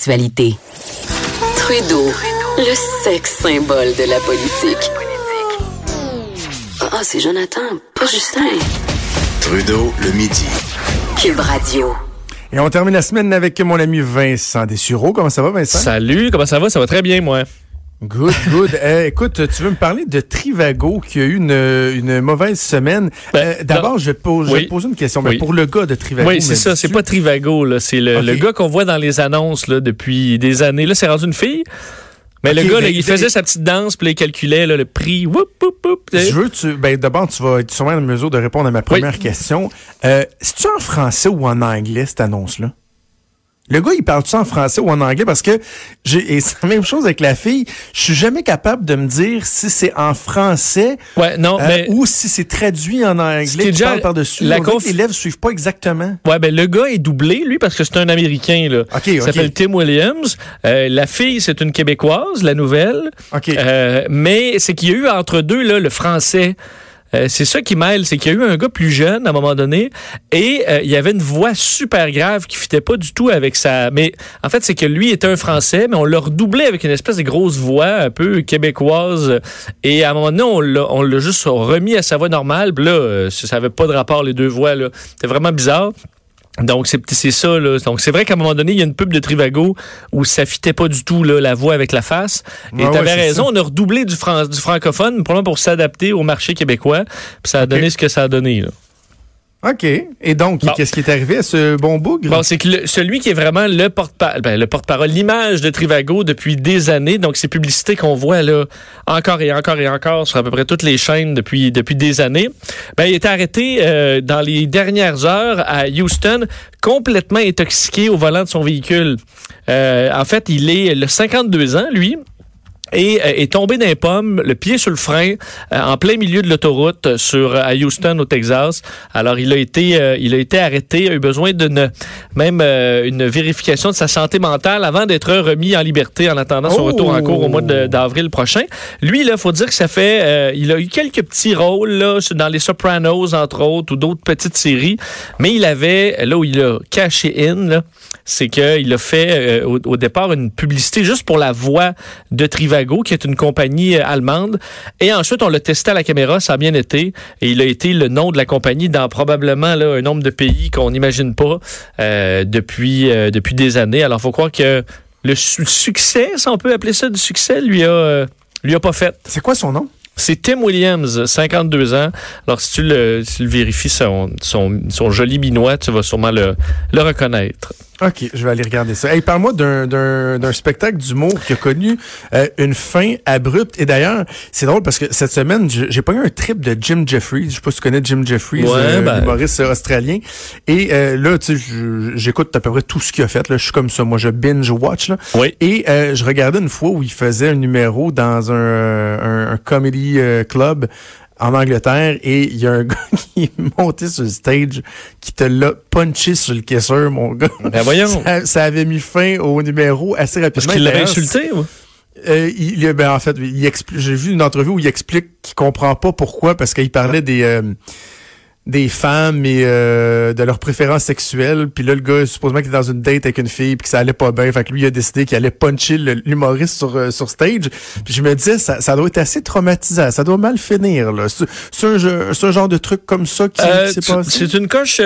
l'actualité. Trudeau, le sexe symbole de la politique. Ah, c'est Jonathan, pas Justin. Trudeau, le midi. Cube Radio. Et on termine la semaine avec mon ami Vincent Dessureau. Comment ça va, Vincent? Salut, comment ça va? Ça va très bien, moi. Good, good. Eh, écoute, tu veux me parler de Trivago qui a eu une, une mauvaise semaine? Ben, Euh, D'abord, je, pose- je Oui. te poser une question. Ben, Oui. pour le gars de Trivago. Oui, c'est ça. C'est pas Trivago, là. C'est le, le gars qu'on voit dans les annonces là, depuis des années. Là, c'est rendu une fille. Mais le gars, là, ben, il ben- faisait sa petite danse, puis là, il calculait là, le prix. Whoop, whoop, whoop, Je veux, tu, ben, d'abord, tu vas être sûrement en mesure de répondre à ma première question. Euh, C'est-tu en français ou en anglais, cette annonce-là? Le gars, il parle-tu en français ou en anglais? Parce que, j'ai, et c'est la même chose avec la fille, je suis jamais capable de me dire si c'est en français Ouais, non, euh, mais. ou si c'est traduit en anglais, C'était qui déjà parle par-dessus. la conf- Les élèves suivent pas exactement. Ouais, ben le gars est doublé, lui, parce que c'est un Américain, là. OK, Il s'appelle Tim Williams. Euh, la fille, c'est une Québécoise, la nouvelle. OK. Euh, mais c'est qu'il y a eu entre deux là, le français. Euh, c'est ça qui mêle, c'est qu'il y a eu un gars plus jeune à un moment donné et euh, il y avait une voix super grave qui fitait pas du tout avec sa. Mais en fait, c'est que lui était un Français, mais on l'a redoublé avec une espèce de grosse voix un peu québécoise. Et à un moment donné, on l'a, juste remis à sa voix normale. Là, euh, ça avait pas de rapport les deux voix là. C'était vraiment bizarre. Donc, c'est ça. Là. Donc, c'est vrai qu'à un moment donné, il y a une pub de Trivago où ça fitait pas du tout là, la voix avec la face. Et Ouais, tu avais ouais, c'est raison, ça. on a redoublé du, fran- du francophone, probablement pour s'adapter au marché québécois. Puis ça a donné ce que ça a donné. Là. OK. Et donc, Bon. qu'est-ce qui est arrivé à ce bon bougre? Bon, c'est que le- celui qui est vraiment le porte-parole, ben, le porte-parole, l'image de Trivago depuis des années, donc ces publicités qu'on voit là encore et encore et encore sur à peu près toutes les chaînes depuis depuis des années, ben il était arrêté euh, dans les dernières heures à Houston, complètement intoxiqué au volant de son véhicule. Euh, en fait, il est le 52 ans, lui et euh, est tombé d'un pomme, le pied sur le frein, euh, en plein milieu de l'autoroute euh, sur à Houston au Texas. Alors il a été euh, il a été arrêté, a eu besoin d'une même euh, une vérification de sa santé mentale avant d'être remis en liberté en attendant son Oh! retour en cours au mois de- d'avril prochain. Lui là, faut dire que ça fait euh, il a eu quelques petits rôles là dans les Sopranos entre autres ou d'autres petites séries, mais il avait là où il a caché in c'est qu'il a fait euh, au, au départ une publicité juste pour la voix de Trivago, qui est une compagnie euh, allemande. Et ensuite, on l'a testé à la caméra, ça a bien été. Et il a été le nom de la compagnie dans probablement là, un nombre de pays qu'on n'imagine pas euh, depuis, euh, depuis des années. Alors, faut croire que le su- succès, si on peut appeler ça du succès, lui a, euh, lui a pas fait. C'est quoi son nom? C'est Tim Williams, 52 ans. Alors, si tu le, si tu le vérifies, son, son, son joli minois, tu vas sûrement le, le reconnaître. OK, je vais aller regarder ça. Hey, parle-moi d'un, d'un, d'un spectacle d'humour qui a connu euh, une fin abrupte. Et d'ailleurs, c'est drôle parce que cette semaine, j'ai pas eu un trip de Jim Jeffries. Je sais pas si tu connais Jim Jeffries, Ouais, euh, ben. humoriste australien. Et euh, là, tu sais, j'écoute à peu près tout ce qu'il a fait. Là. Je suis comme ça. Moi, je binge-watch. Là. Oui. Et euh, je regardais une fois où il faisait un numéro dans un, un, un comedy euh, club en Angleterre et il y a un gars qui est monté sur le stage qui te l'a punché sur le kisser, mon gars. Ben voyons. Ça, ça avait mis fin au numéro assez Parce rapidement. qu'il l'avait insulté, ou? euh, il, ben, en fait, j'ai vu une entrevue où il explique qu'il comprend pas pourquoi, parce qu'il parlait des euh, des femmes et euh, de leurs préférences sexuelles. Puis là, le gars, supposément qu'il était dans une date avec une fille, puis que ça allait pas bien. Fait que lui, il a décidé qu'il allait puncher l'humoriste sur, euh, sur stage. Puis je me disais, ça, ça doit être assez traumatisant. Ça doit mal finir. là. C'est un, un genre de truc comme ça qui, Euh, qui s'est tu- passé? c'est une coche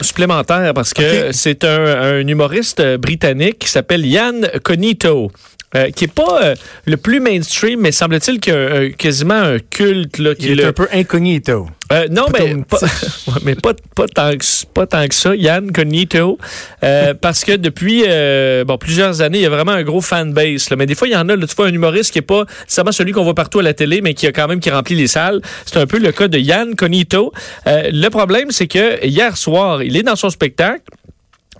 supplémentaire parce que c'est un, un humoriste britannique qui s'appelle Yann Cognito. euh, qui est pas euh, le plus mainstream, mais semble-t-il qu'il y a un- quasiment un culte là, qui Il est le- un peu incognito. Euh, non, mais, pas, ouais, mais pas, pas, tant que, pas tant que ça, Yann Cognito, euh, parce que depuis euh, bon, plusieurs années, il y a vraiment un gros fanbase. Là. Mais des fois, il y en a, là, tu vois, un humoriste qui est pas nécessairement celui qu'on voit partout à la télé, mais qui a quand même qui remplit les salles. C'est un peu le cas de Yann Cognito. Le problème, c'est que hier soir, il est dans son spectacle.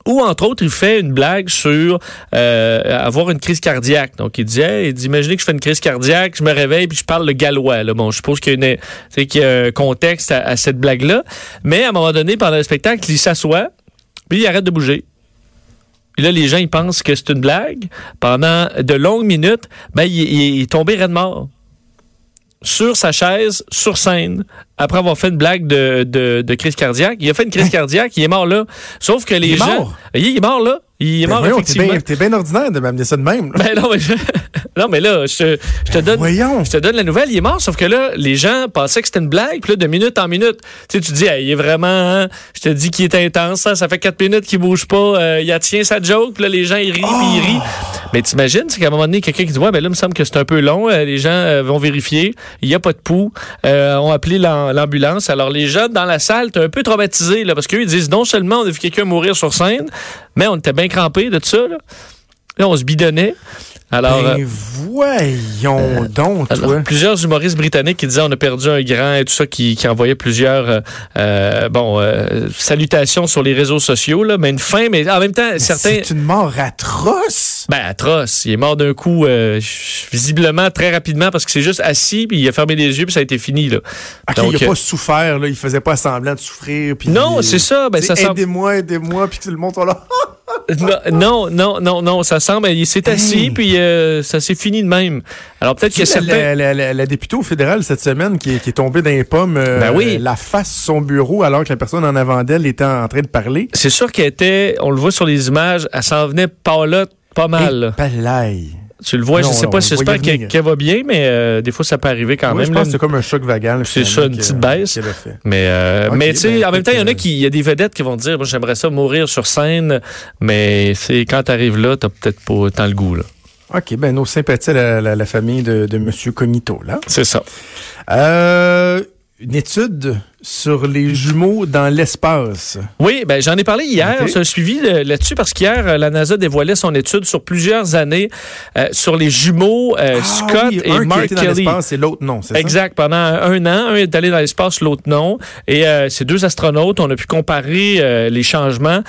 Ou entre autres, il fait une blague sur euh, avoir une crise cardiaque. Donc il disait, il dit, imaginez que je fais une crise cardiaque, je me réveille puis je parle le gallois. Bon, je suppose qu'il y a, un contexte à, cette blague-là. Mais à un moment donné, pendant le spectacle, il s'assoit, puis il arrête de bouger. Puis là, les gens, ils pensent que c'est une blague. Pendant de longues minutes, ben, il, il- il est tombé raide mort. Sur sa chaise, sur scène, après avoir fait une blague de, de, de crise cardiaque. Il a fait une crise cardiaque, il est mort là. Sauf que les est gens. mort? Il est mort là. Il est Ben mort voyons, effectivement. bien t'es bien ordinaire de m'amener ça de même. là. Ben non, mais, je- non, mais là, je te, je te donne. Voyons. Je te donne la nouvelle, il est mort, sauf que là, les gens pensaient que c'était une blague, puis là, de minute en minute, tu sais, tu dis, Hey, il est vraiment, hein, je te dis qu'il est intense, hein, ça fait quatre minutes qu'il bouge pas, euh, il a tient sa joke, puis là, les gens, ils rient, puis ils rient. Mais t'imagines, c'est qu'à un moment donné, quelqu'un qui dit, ouais, ben là, il me semble que c'est un peu long, euh, les gens euh, vont vérifier, il n'y a pas de pouls, euh, ont appelé l'am- l'ambulance. Alors, les gens dans la salle, t'es un peu traumatisés, là, parce qu'eux, ils disent, non seulement on a vu quelqu'un mourir sur scène, mais on était bien crampés de ça, là. Là, on se bidonnait. Alors, euh, Ben voyons donc, alors, toi. plusieurs humoristes britanniques qui disaient on a perdu un grand et tout ça, qui, qui envoyaient plusieurs euh, euh, bon euh, salutations sur les réseaux sociaux, là, mais une fin, mais en même temps, certains. C'est une mort atroce. Ben, atroce. Il est mort d'un coup, euh, visiblement, très rapidement, parce que c'est juste assis, puis il a fermé les yeux, puis ça a été fini. Là. Ok, Donc, il euh, pas souffert, là. Il faisait pas semblant de souffrir. puis Non, il- c'est ça, ben, ça Aidez-moi, aidez-moi, puis le monde là. non, non, non, non, ça semble, il s'est assis, Hey. puis euh, ça s'est fini de même. Alors peut-être que certains... la, la- la- députée au fédéral cette semaine qui est, qui est tombée dans les pommes, euh, Ben oui. la face son bureau alors que la personne en avant d'elle était en train de parler. C'est sûr qu'elle était, on le voit sur les images, elle s'en venait pas là, pas mal. palaille. Tu le vois, Non, je sais pas, j'espère qu'elle va bien, mais euh, des fois ça peut arriver quand même. je là. pense que c'est comme un choc vagal. C'est ça, une petite baisse. Mais, euh, mais tu sais, ben, en même temps, il y en a qui, il y a des vedettes qui vont dire, moi, j'aimerais ça mourir sur scène, mais c'est quand t'arrives là, t'as peut-être pas tant le goût, là. OK, ben nos sympathies à la, la- la famille de, de M. Cognito, là. C'est ça. Euh, une étude sur les jumeaux dans l'espace. Oui, ben j'en ai parlé hier. Ok. C'est un suivi là-dessus parce qu'hier, euh, la NASA dévoilait son étude sur plusieurs années euh, sur les jumeaux euh, Ah Scott oui, et un qui a Mark dans Kelly. l'espace et l'autre non, c'est ça? Exact. Pendant un an, un est allé dans l'espace, l'autre non. Et euh, ces deux astronautes, on a pu comparer les changements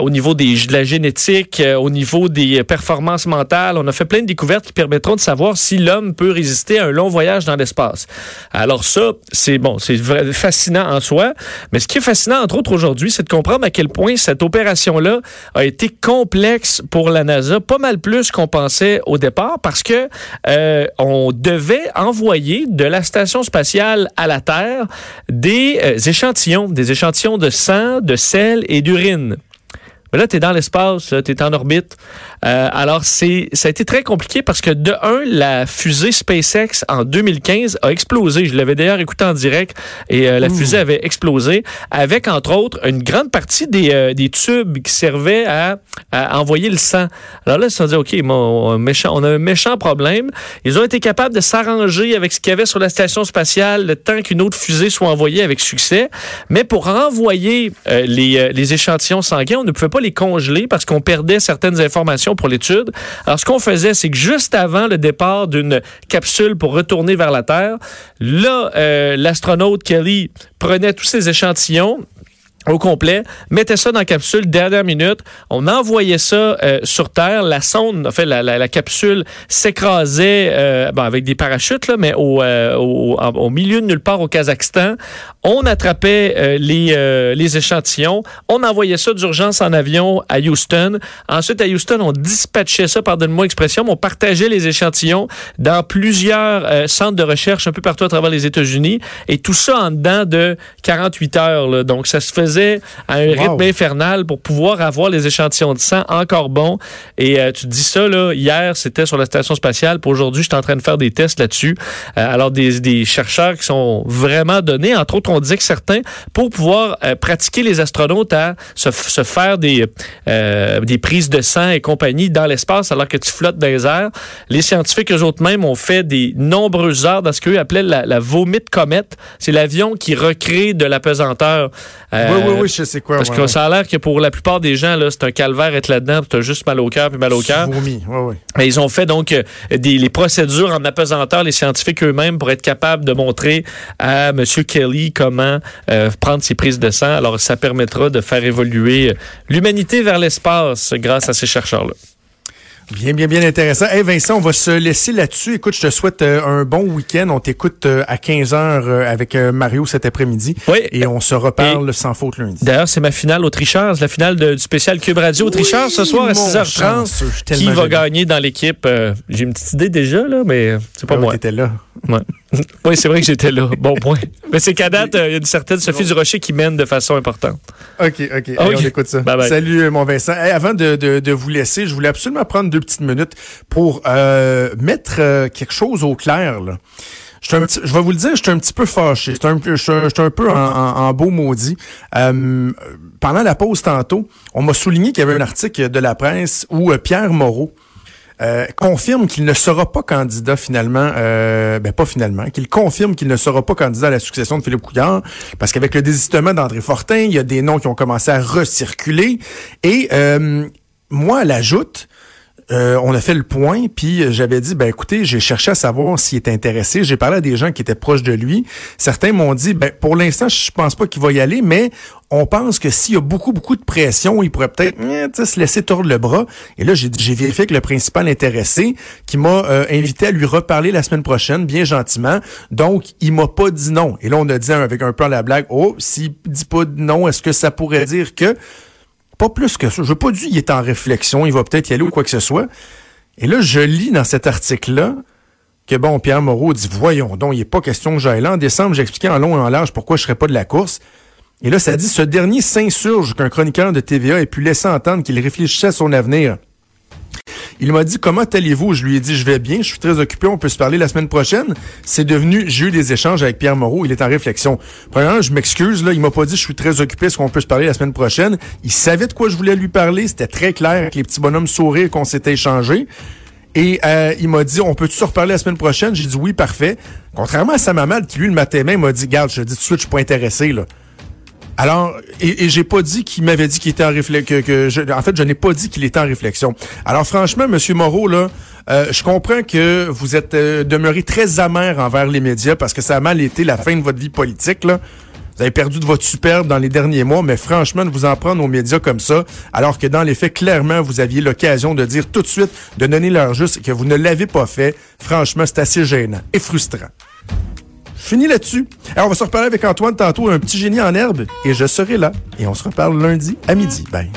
au niveau des, de la génétique, au niveau des performances mentales. On a fait plein de découvertes qui permettront de savoir si l'homme peut résister à un long voyage dans l'espace. Alors ça, c'est bon, c'est vra- en soi. Mais ce qui est fascinant, entre autres aujourd'hui, c'est de comprendre à quel point cette opération-là a été complexe pour la NASA, pas mal plus qu'on pensait au départ, parce que euh, on devait envoyer de la station spatiale à la Terre des euh, échantillons, des échantillons de sang, de sel et d'urine. Mais là, tu es dans l'espace, tu es en orbite. Euh, alors, c'est, ça a été très compliqué parce que, de un, la fusée SpaceX en 2015 a explosé. Je l'avais d'ailleurs écouté en direct et euh, la fusée avait explosé avec, entre autres, une grande partie des, euh, des tubes qui servaient à, à envoyer le sang. Alors là, ils se sont dit, OK, mon, méchant, on a un méchant problème. Ils ont été capables de s'arranger avec ce qu'il y avait sur la station spatiale le temps qu'une autre fusée soit envoyée avec succès. Mais pour renvoyer les, les échantillons sanguins, on ne pouvait pas les congeler parce qu'on perdait certaines informations pour l'étude. Alors, ce qu'on faisait, c'est que juste avant le départ d'une capsule pour retourner vers la Terre, là, euh, l'astronaute Kelly prenait tous ces échantillons au complet, mettait ça dans la capsule dernière minute, on envoyait ça euh, sur Terre, la sonde, en fait la, la, la capsule s'écrasait euh, bon, avec des parachutes là, mais au, euh, au, au milieu de nulle part au Kazakhstan, on attrapait euh, les, euh, les échantillons, on envoyait ça d'urgence en avion à Houston. Ensuite à Houston, on dispatchait ça, pardonne-moi l'expression, mais on partageait les échantillons dans plusieurs euh, centres de recherche un peu partout à travers les États-Unis et tout ça en dedans de 48 heures. là. Donc ça se faisait à un Wow. rythme infernal pour pouvoir avoir les échantillons de sang encore bons. Et euh, tu te dis ça, là, hier, c'était sur la station spatiale. Pour aujourd'hui, je suis en train de faire des tests là-dessus. Euh, alors, des, des chercheurs qui sont vraiment donnés. Entre autres, on disait que certains, pour pouvoir euh, pratiquer les astronautes à se, faire des, des prises de sang et compagnie dans l'espace alors que tu flottes dans les airs, les scientifiques, eux autres mêmes, ont fait des nombreuses heures dans ce qu'eux appelaient la, la vomite comète. C'est l'avion qui recrée de la pesanteur. Euh, oui, oui, oui, je sais quoi. parce ouais, que ouais. ça a l'air que pour la plupart des gens, là, c'est un calvaire être là-dedans, tu as juste mal au cœur puis mal au cœur. Ouais, ouais. Mais ils ont fait donc euh, des, les procédures en apesanteur, les scientifiques eux-mêmes, pour être capables de montrer à M. Kelly comment euh, prendre ses prises de sang. Alors, ça permettra de faire évoluer euh, l'humanité vers l'espace grâce à ces chercheurs-là. Bien, bien, bien intéressant. Hey Vincent, on va se laisser là-dessus. Écoute, je te souhaite euh, un bon week-end. On t'écoute euh, à 15h euh, avec Mario cet après-midi. Oui. Et on se reparle sans faute lundi. D'ailleurs, c'est ma finale au Tricheurs, la finale de- du spécial Cube Radio au Tricheurs ce soir à mon 6h30. chanceux, je suis Qui va gagner dans l'équipe? J'ai une petite idée déjà, là, mais c'est pas Ah oui, moi. t'étais là. Ouais. Oui, c'est vrai que j'étais là. Bon point. Mais c'est qu'à date, euh, il y a une certaine Sophie Durocher qui mène de façon importante. OK, OK. Allez, on écoute ça. Bye bye. Salut, euh, mon Vincent. Hey, avant de, de, de vous laisser, je voulais absolument prendre deux petites minutes pour euh, mettre euh, quelque chose au clair. Là. Je, un petit- je vais vous le dire, je suis un petit peu fâché. Je suis un, un peu en, en- en beau maudit. Euh, pendant la pause tantôt, on m'a souligné qu'il y avait un article de la presse où euh, Pierre Moreau euh, confirme qu'il ne sera pas candidat finalement, euh, ben pas finalement, qu'il confirme qu'il ne sera pas candidat à la succession de Philippe Couillard, parce qu'avec le désistement d'André Fortin, il y a des noms qui ont commencé à recirculer. Et euh, moi, à l'ajoute, euh, on a fait le point, puis euh, j'avais dit, ben écoutez, j'ai cherché à savoir s'il était intéressé. J'ai parlé à des gens qui étaient proches de lui. Certains m'ont dit, ben pour l'instant, je pense pas qu'il va y aller, mais on pense que s'il y a beaucoup, beaucoup de pression, il pourrait peut-être eh, se laisser tordre le bras. Et là, j'ai vérifié avec le principal intéressé qui m'a euh, invité à lui reparler la semaine prochaine, bien gentiment. Donc, il m'a pas dit non. Et là, on a dit avec un peu la blague, oh, s'il dit pas non, est-ce que ça pourrait dire que... Pas plus que ça. Je veux pas dire qu'il est en réflexion, il va peut-être y aller ou quoi que ce soit. Et là, je lis dans cet article-là que, bon, Pierre Moreau dit, voyons donc, il n'est pas question que j'aille là. En décembre, j'expliquais en long et en large pourquoi je serais pas de la course. Et là, ça dit, ce dernier s'insurge qu'un chroniqueur de TVA ait pu laisser entendre qu'il réfléchissait à son avenir. Il m'a dit comment allez-vous Je lui ai dit je vais bien, je suis très occupé, on peut se parler la semaine prochaine. C'est devenu j'ai eu des échanges avec Pierre Moreau, il est en réflexion. Premièrement, je m'excuse là, il m'a pas dit je suis très occupé, est-ce qu'on peut se parler la semaine prochaine? Il savait de quoi je voulais lui parler, c'était très clair avec les petits bonhommes sourires qu'on s'était échangés. Et euh, il m'a dit, on peut-tu se reparler la semaine prochaine? J'ai dit oui, parfait. Contrairement à sa maman, qui lui, le matin même, m'a dit, garde, je dis tout de suite, je suis pas intéressé, là. Alors, et, et j'ai pas dit qu'il m'avait dit qu'il était en réflexion. Que, que en fait, je n'ai pas dit qu'il était en réflexion. Alors, franchement, Monsieur Moreau, là, euh, je comprends que vous êtes euh, demeuré très amer envers les médias parce que ça a mal été la fin de votre vie politique, là. Vous avez perdu de votre superbe dans les derniers mois, mais franchement, de vous en prendre aux médias comme ça, alors que dans les faits, clairement, vous aviez l'occasion de dire tout de suite, de donner l'heure juste et que vous ne l'avez pas fait, franchement, c'est assez gênant et frustrant. Fini là-dessus. Alors, on va se reparler avec Antoine tantôt, un petit génie en herbe, et je serai là. Et on se reparle lundi à midi. Bye.